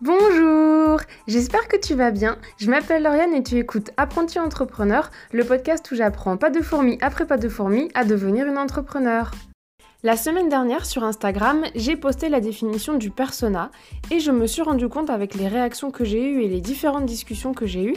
Bonjour, j'espère que tu vas bien. Je m'appelle Lauriane et tu écoutes Apprenti Entrepreneur, le podcast où j'apprends pas de fourmis après pas de fourmis à devenir une entrepreneur. La semaine dernière sur Instagram, j'ai posté la définition du persona et je me suis rendu compte avec les réactions que j'ai eues et les différentes discussions que j'ai eues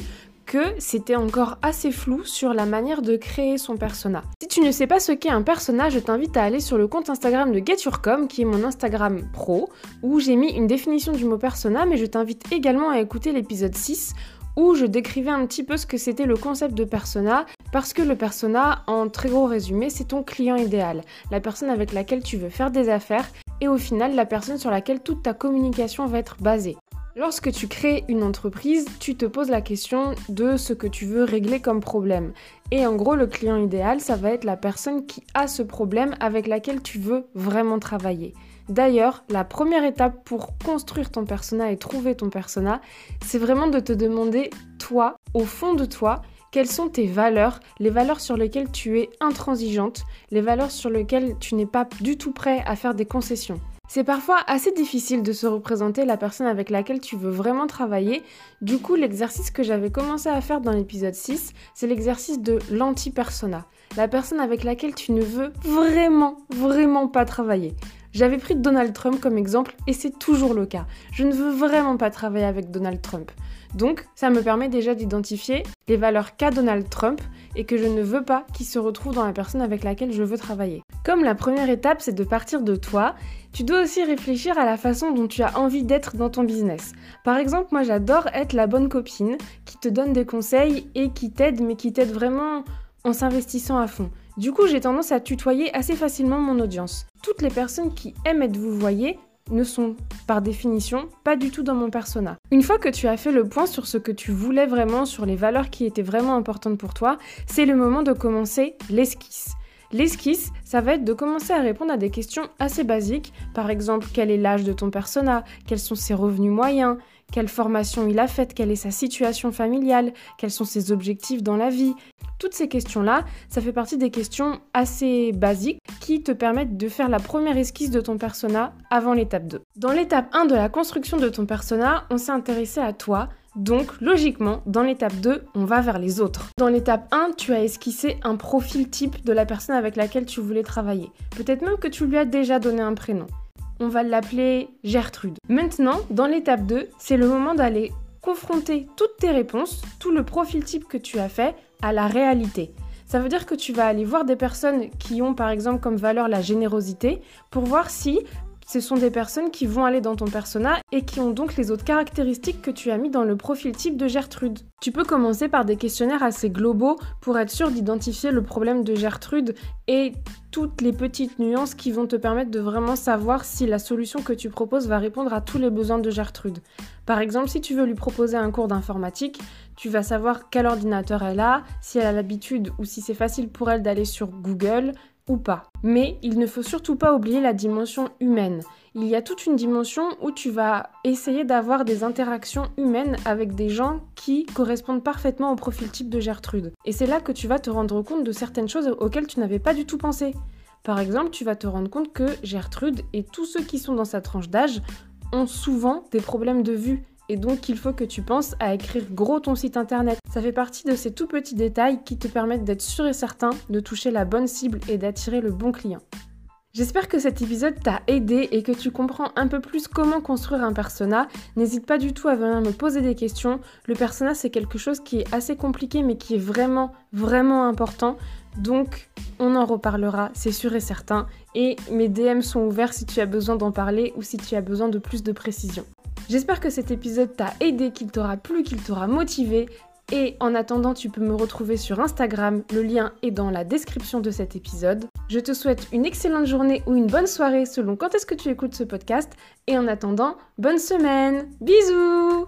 c'était encore assez flou sur la manière de créer son persona. Si tu ne sais pas ce qu'est un persona, je t'invite à aller sur le compte Instagram de GetYourCom, qui est mon Instagram pro, où j'ai mis une définition du mot persona, mais je t'invite également à écouter l'épisode 6 où je décrivais un petit peu ce que c'était le concept de persona, parce que le persona, en très gros résumé, c'est ton client idéal, la personne avec laquelle tu veux faire des affaires, et au final la personne sur laquelle toute ta communication va être basée. Lorsque tu crées une entreprise, tu te poses la question de ce que tu veux régler comme problème. Et en gros, le client idéal, ça va être la personne qui a ce problème avec laquelle tu veux vraiment travailler. D'ailleurs, la première étape pour construire ton persona et trouver ton persona, c'est vraiment de te demander, toi, au fond de toi, quelles sont tes valeurs, les valeurs sur lesquelles tu es intransigeante, les valeurs sur lesquelles tu n'es pas du tout prêt à faire des concessions. C'est parfois assez difficile de se représenter la personne avec laquelle tu veux vraiment travailler. Du coup, l'exercice que j'avais commencé à faire dans l'épisode 6, c'est l'exercice de l'anti-persona. La personne avec laquelle tu ne veux vraiment, vraiment pas travailler. J'avais pris Donald Trump comme exemple et c'est toujours le cas. Je ne veux vraiment pas travailler avec Donald Trump. Donc, ça me permet déjà d'identifier les valeurs qu'a Donald Trump et que je ne veux pas qu'il se retrouve dans la personne avec laquelle je veux travailler. Comme la première étape, c'est de partir de toi, tu dois aussi réfléchir à la façon dont tu as envie d'être dans ton business. Par exemple, moi j'adore être la bonne copine qui te donne des conseils et qui t'aide, mais qui t'aide vraiment en s'investissant à fond. Du coup, j'ai tendance à tutoyer assez facilement mon audience. Toutes les personnes qui aiment être vous voyez ne sont par définition pas du tout dans mon persona. Une fois que tu as fait le point sur ce que tu voulais vraiment, sur les valeurs qui étaient vraiment importantes pour toi, c'est le moment de commencer l'esquisse. L'esquisse, ça va être de commencer à répondre à des questions assez basiques, par exemple quel est l'âge de ton persona, quels sont ses revenus moyens, quelle formation il a faite, quelle est sa situation familiale, quels sont ses objectifs dans la vie? Toutes ces questions-là, ça fait partie des questions assez basiques qui te permettent de faire la première esquisse de ton persona avant l'étape 2. Dans l'étape 1 de la construction de ton persona, on s'est intéressé à toi, donc, logiquement, dans l'étape 2, on va vers les autres. Dans l'étape 1, tu as esquissé un profil type de la personne avec laquelle tu voulais travailler. Peut-être même que tu lui as déjà donné un prénom on va l'appeler Gertrude. Maintenant, dans l'étape 2, c'est le moment d'aller confronter toutes tes réponses, tout le profil type que tu as fait à la réalité. Ça veut dire que tu vas aller voir des personnes qui ont par exemple comme valeur la générosité pour voir si ce sont des personnes qui vont aller dans ton persona et qui ont donc les autres caractéristiques que tu as mis dans le profil type de Gertrude. Tu peux commencer par des questionnaires assez globaux pour être sûr d'identifier le problème de Gertrude et toutes les petites nuances qui vont te permettre de vraiment savoir si la solution que tu proposes va répondre à tous les besoins de Gertrude. Par exemple, si tu veux lui proposer un cours d'informatique, tu vas savoir quel ordinateur elle a, si elle a l'habitude ou si c'est facile pour elle d'aller sur Google, ou pas. Mais il ne faut surtout pas oublier la dimension humaine. Il y a toute une dimension où tu vas essayer d'avoir des interactions humaines avec des gens qui correspondent parfaitement au profil type de Gertrude. Et c'est là que tu vas te rendre compte de certaines choses auxquelles tu n'avais pas du tout pensé. Par exemple, tu vas te rendre compte que Gertrude et tous ceux qui sont dans sa tranche d'âge ont souvent des problèmes de vue et donc il faut que tu penses à écrire gros ton site internet. Ça fait partie de ces tout petits détails qui te permettent d'être sûr et certain de toucher la bonne cible et d'attirer le bon client. J'espère que cet épisode t'a aidé et que tu comprends un peu plus comment construire un persona. N'hésite pas du tout à venir me poser des questions. Le persona, c'est quelque chose qui est assez compliqué mais qui est vraiment, vraiment important. Donc, on en reparlera, c'est sûr et certain. Et mes DM sont ouverts si tu as besoin d'en parler ou si tu as besoin de plus de précision. J'espère que cet épisode t'a aidé, qu'il t'aura plu, qu'il t'aura motivé. Et en attendant, tu peux me retrouver sur Instagram, le lien est dans la description de cet épisode. Je te souhaite une excellente journée ou une bonne soirée selon quand est-ce que tu écoutes ce podcast. Et en attendant, bonne semaine Bisous